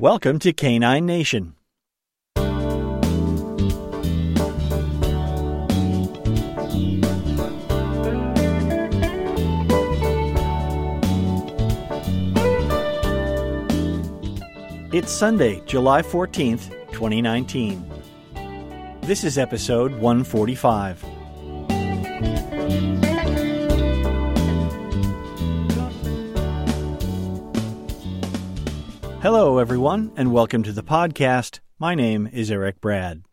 Welcome to Canine Nation. It's Sunday, July 14th, 2019. This is episode 145. Hello, everyone, and welcome to the podcast. My name is Eric Brad.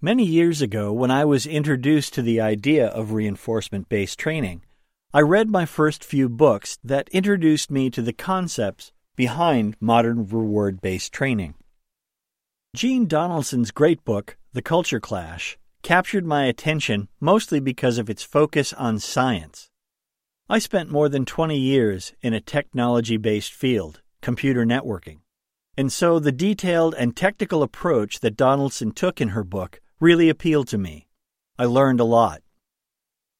Many years ago, when I was introduced to the idea of reinforcement based training, I read my first few books that introduced me to the concepts behind modern reward based training. Jean Donaldson's great book, The Culture Clash, captured my attention mostly because of its focus on science. I spent more than 20 years in a technology based field computer networking. And so the detailed and technical approach that Donaldson took in her book really appealed to me. I learned a lot.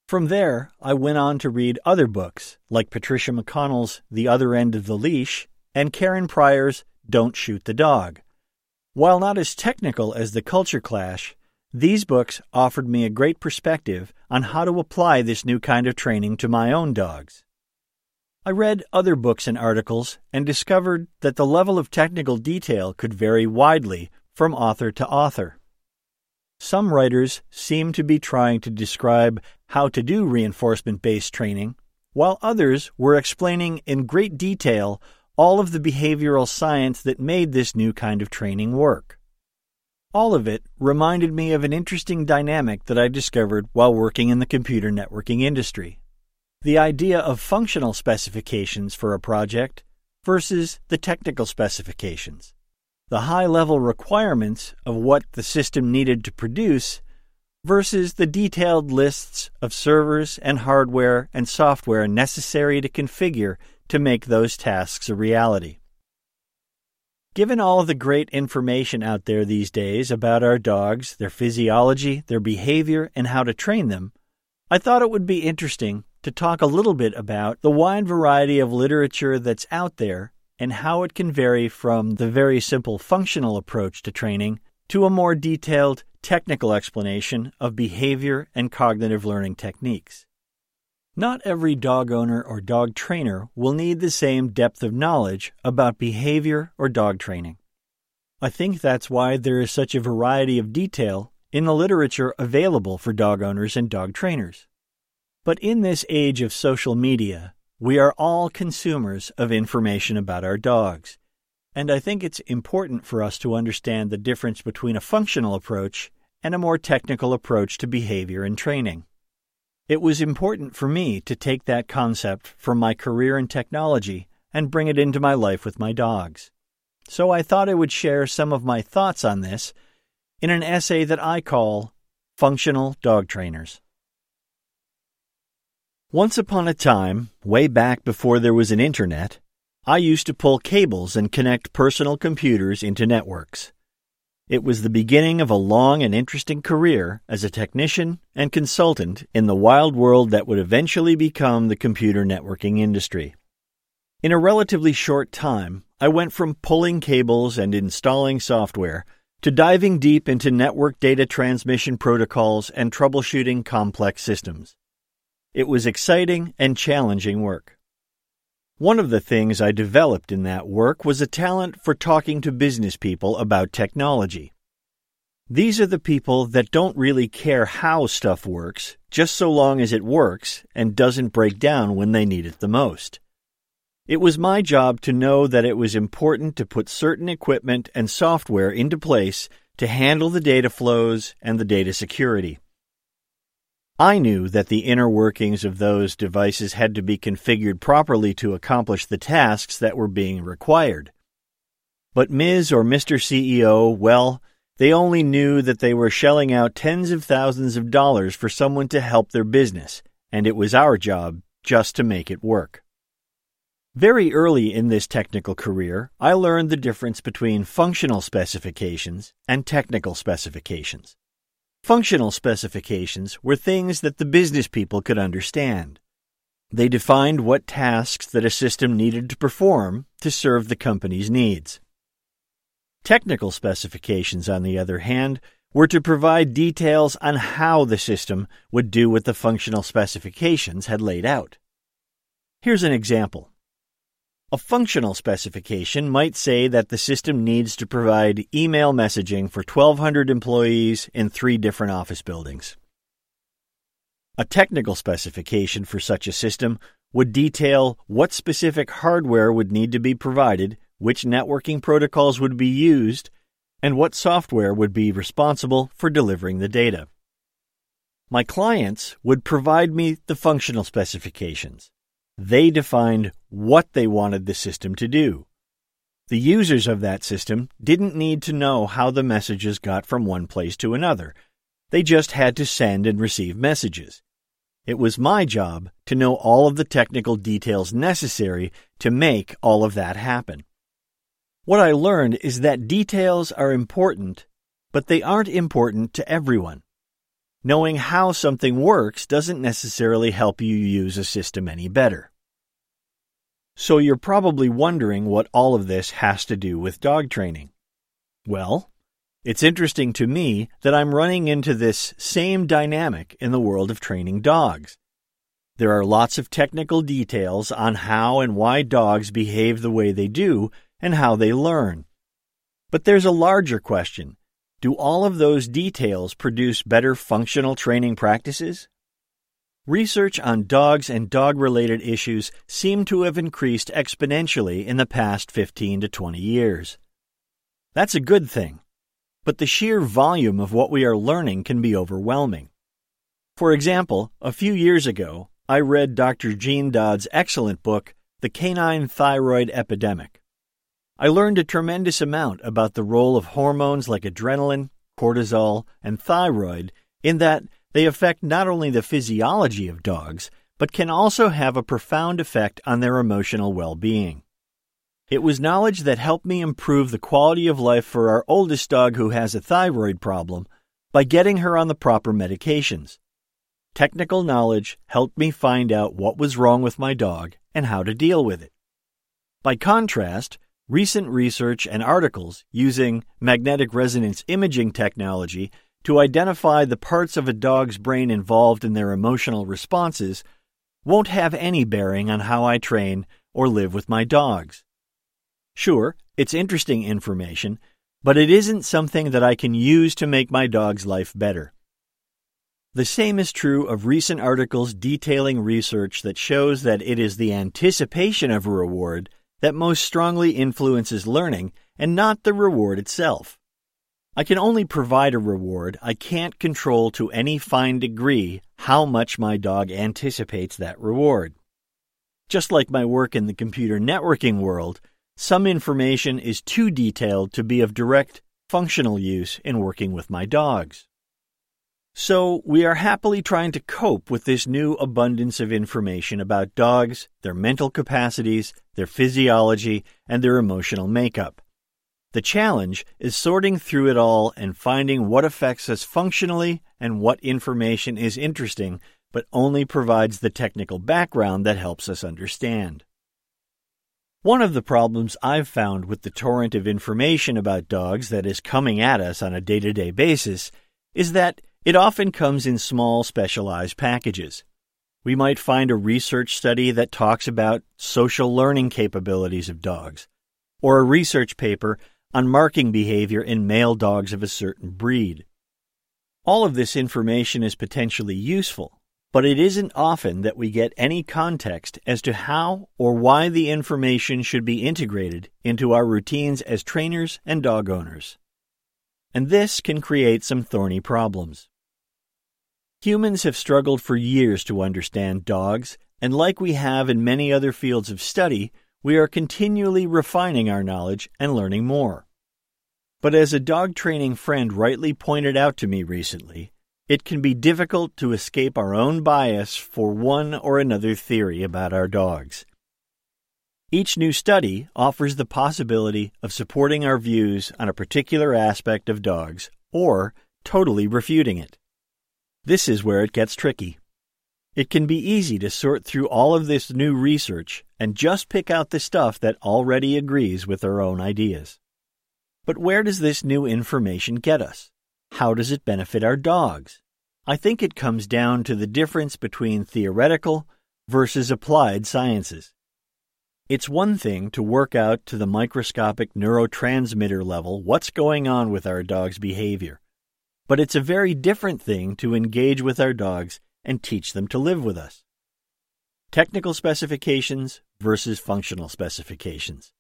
From there, I went on to read other books like Patricia McConnell's The Other End of the Leash and Karen Pryor's Don't Shoot the Dog. While not as technical as The Culture Clash, these books offered me a great perspective on how to apply this new kind of training to my own dogs. I read other books and articles and discovered that the level of technical detail could vary widely from author to author. Some writers seem to be trying to describe how to do reinforcement based training, while others were explaining in great detail all of the behavioral science that made this new kind of training work. All of it reminded me of an interesting dynamic that I discovered while working in the computer networking industry the idea of functional specifications for a project versus the technical specifications, the high level requirements of what the system needed to produce versus the detailed lists of servers and hardware and software necessary to configure to make those tasks a reality. Given all the great information out there these days about our dogs, their physiology, their behavior, and how to train them, I thought it would be interesting to talk a little bit about the wide variety of literature that's out there and how it can vary from the very simple functional approach to training to a more detailed technical explanation of behavior and cognitive learning techniques. Not every dog owner or dog trainer will need the same depth of knowledge about behavior or dog training. I think that's why there is such a variety of detail in the literature available for dog owners and dog trainers. But in this age of social media, we are all consumers of information about our dogs. And I think it's important for us to understand the difference between a functional approach and a more technical approach to behavior and training. It was important for me to take that concept from my career in technology and bring it into my life with my dogs. So I thought I would share some of my thoughts on this in an essay that I call Functional Dog Trainers. Once upon a time, way back before there was an internet, I used to pull cables and connect personal computers into networks. It was the beginning of a long and interesting career as a technician and consultant in the wild world that would eventually become the computer networking industry. In a relatively short time, I went from pulling cables and installing software to diving deep into network data transmission protocols and troubleshooting complex systems. It was exciting and challenging work. One of the things I developed in that work was a talent for talking to business people about technology. These are the people that don't really care how stuff works, just so long as it works and doesn't break down when they need it the most. It was my job to know that it was important to put certain equipment and software into place to handle the data flows and the data security. I knew that the inner workings of those devices had to be configured properly to accomplish the tasks that were being required. But Ms. or Mr. CEO, well, they only knew that they were shelling out tens of thousands of dollars for someone to help their business, and it was our job just to make it work. Very early in this technical career, I learned the difference between functional specifications and technical specifications. Functional specifications were things that the business people could understand. They defined what tasks that a system needed to perform to serve the company's needs. Technical specifications, on the other hand, were to provide details on how the system would do what the functional specifications had laid out. Here's an example. A functional specification might say that the system needs to provide email messaging for 1,200 employees in three different office buildings. A technical specification for such a system would detail what specific hardware would need to be provided, which networking protocols would be used, and what software would be responsible for delivering the data. My clients would provide me the functional specifications. They defined what they wanted the system to do. The users of that system didn't need to know how the messages got from one place to another. They just had to send and receive messages. It was my job to know all of the technical details necessary to make all of that happen. What I learned is that details are important, but they aren't important to everyone. Knowing how something works doesn't necessarily help you use a system any better. So you're probably wondering what all of this has to do with dog training. Well, it's interesting to me that I'm running into this same dynamic in the world of training dogs. There are lots of technical details on how and why dogs behave the way they do and how they learn. But there's a larger question. Do all of those details produce better functional training practices? Research on dogs and dog related issues seem to have increased exponentially in the past 15 to 20 years. That's a good thing but the sheer volume of what we are learning can be overwhelming. For example, a few years ago, I read Dr. Jean Dodds' excellent book, The Canine Thyroid Epidemic. I learned a tremendous amount about the role of hormones like adrenaline, cortisol, and thyroid in that they affect not only the physiology of dogs, but can also have a profound effect on their emotional well being. It was knowledge that helped me improve the quality of life for our oldest dog who has a thyroid problem by getting her on the proper medications. Technical knowledge helped me find out what was wrong with my dog and how to deal with it. By contrast, recent research and articles using magnetic resonance imaging technology to identify the parts of a dog's brain involved in their emotional responses won't have any bearing on how I train or live with my dogs. Sure, it's interesting information, but it isn't something that I can use to make my dog's life better. The same is true of recent articles detailing research that shows that it is the anticipation of a reward that most strongly influences learning and not the reward itself. I can only provide a reward. I can't control to any fine degree how much my dog anticipates that reward. Just like my work in the computer networking world, some information is too detailed to be of direct functional use in working with my dogs. So, we are happily trying to cope with this new abundance of information about dogs, their mental capacities, their physiology, and their emotional makeup. The challenge is sorting through it all and finding what affects us functionally and what information is interesting but only provides the technical background that helps us understand. One of the problems I've found with the torrent of information about dogs that is coming at us on a day to day basis is that it often comes in small, specialized packages. We might find a research study that talks about social learning capabilities of dogs, or a research paper on marking behavior in male dogs of a certain breed. All of this information is potentially useful, but it isn't often that we get any context as to how or why the information should be integrated into our routines as trainers and dog owners. And this can create some thorny problems. Humans have struggled for years to understand dogs, and like we have in many other fields of study, we are continually refining our knowledge and learning more. But as a dog training friend rightly pointed out to me recently, it can be difficult to escape our own bias for one or another theory about our dogs. Each new study offers the possibility of supporting our views on a particular aspect of dogs or totally refuting it. This is where it gets tricky. It can be easy to sort through all of this new research and just pick out the stuff that already agrees with our own ideas. But where does this new information get us? How does it benefit our dogs? I think it comes down to the difference between theoretical versus applied sciences. It's one thing to work out to the microscopic neurotransmitter level what's going on with our dog's behavior, but it's a very different thing to engage with our dogs and teach them to live with us. Technical specifications versus functional specifications.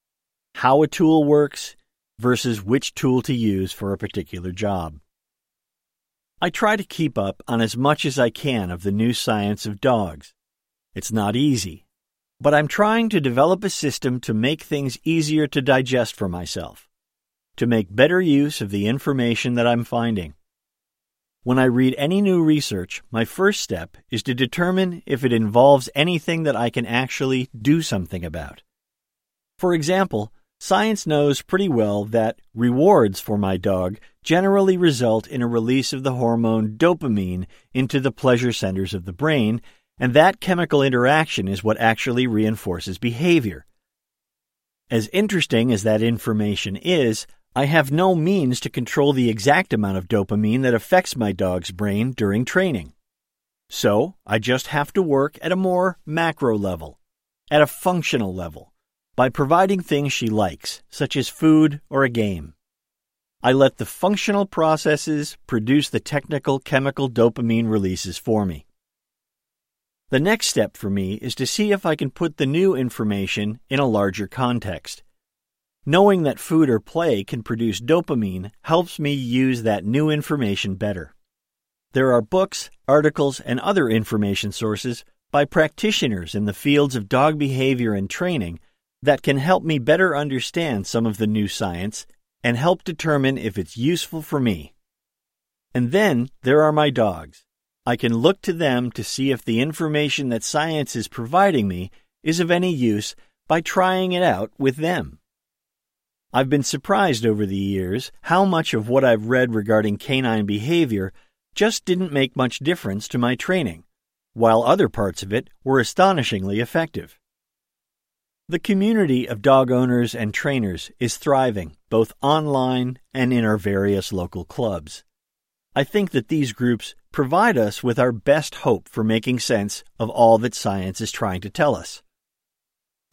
How a tool works versus which tool to use for a particular job. I try to keep up on as much as I can of the new science of dogs. It's not easy, but I'm trying to develop a system to make things easier to digest for myself, to make better use of the information that I'm finding. When I read any new research, my first step is to determine if it involves anything that I can actually do something about. For example, Science knows pretty well that rewards for my dog generally result in a release of the hormone dopamine into the pleasure centers of the brain, and that chemical interaction is what actually reinforces behavior. As interesting as that information is, I have no means to control the exact amount of dopamine that affects my dog's brain during training. So, I just have to work at a more macro level, at a functional level by providing things she likes, such as food or a game. I let the functional processes produce the technical chemical dopamine releases for me. The next step for me is to see if I can put the new information in a larger context. Knowing that food or play can produce dopamine helps me use that new information better. There are books, articles, and other information sources by practitioners in the fields of dog behavior and training that can help me better understand some of the new science and help determine if it's useful for me. And then there are my dogs. I can look to them to see if the information that science is providing me is of any use by trying it out with them. I've been surprised over the years how much of what I've read regarding canine behavior just didn't make much difference to my training, while other parts of it were astonishingly effective. The community of dog owners and trainers is thriving, both online and in our various local clubs. I think that these groups provide us with our best hope for making sense of all that science is trying to tell us.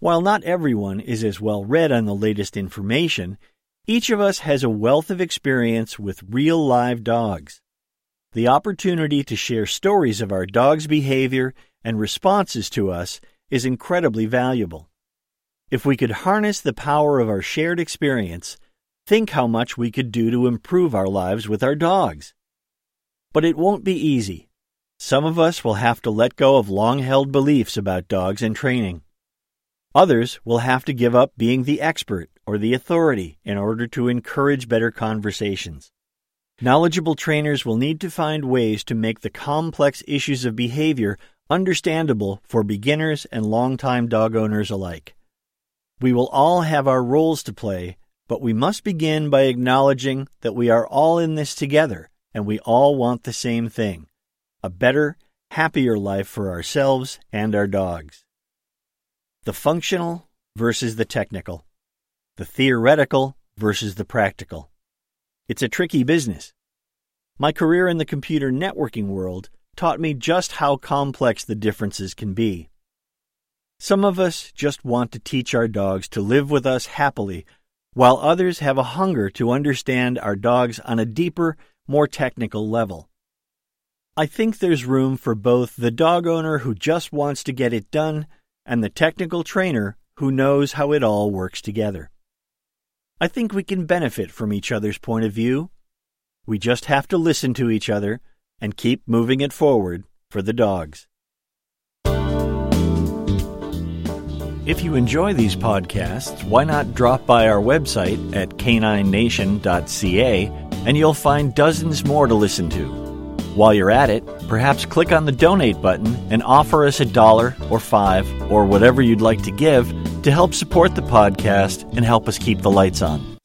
While not everyone is as well read on the latest information, each of us has a wealth of experience with real live dogs. The opportunity to share stories of our dog's behavior and responses to us is incredibly valuable. If we could harness the power of our shared experience, think how much we could do to improve our lives with our dogs. But it won't be easy. Some of us will have to let go of long held beliefs about dogs and training. Others will have to give up being the expert or the authority in order to encourage better conversations. Knowledgeable trainers will need to find ways to make the complex issues of behavior understandable for beginners and longtime dog owners alike. We will all have our roles to play, but we must begin by acknowledging that we are all in this together and we all want the same thing a better, happier life for ourselves and our dogs. The functional versus the technical, the theoretical versus the practical. It's a tricky business. My career in the computer networking world taught me just how complex the differences can be. Some of us just want to teach our dogs to live with us happily, while others have a hunger to understand our dogs on a deeper, more technical level. I think there's room for both the dog owner who just wants to get it done and the technical trainer who knows how it all works together. I think we can benefit from each other's point of view. We just have to listen to each other and keep moving it forward for the dogs. If you enjoy these podcasts, why not drop by our website at caninenation.ca and you'll find dozens more to listen to. While you're at it, perhaps click on the donate button and offer us a dollar or five or whatever you'd like to give to help support the podcast and help us keep the lights on.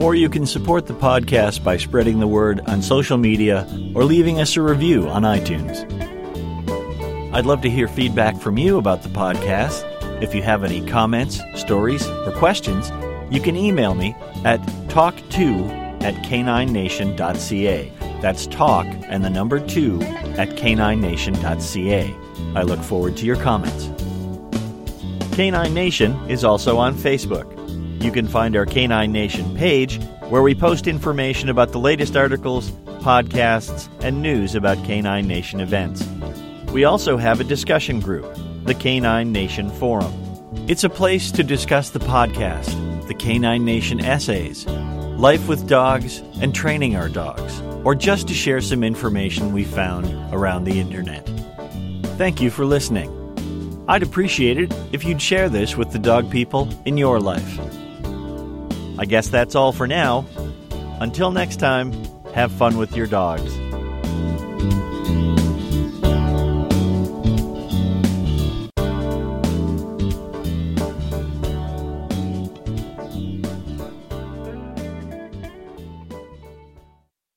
Or you can support the podcast by spreading the word on social media or leaving us a review on iTunes. I'd love to hear feedback from you about the podcast if you have any comments, stories, or questions, You can email me at talk2 at caninenation.ca. That's talk and the number 2 at caninenation.ca. I look forward to your comments. Canine Nation is also on Facebook. You can find our Canine Nation page where we post information about the latest articles, podcasts, and news about Canine Nation events. We also have a discussion group, the Canine Nation Forum. It's a place to discuss the podcast, the Canine Nation essays, life with dogs, and training our dogs, or just to share some information we found around the internet. Thank you for listening. I'd appreciate it if you'd share this with the dog people in your life. I guess that's all for now. Until next time, have fun with your dogs.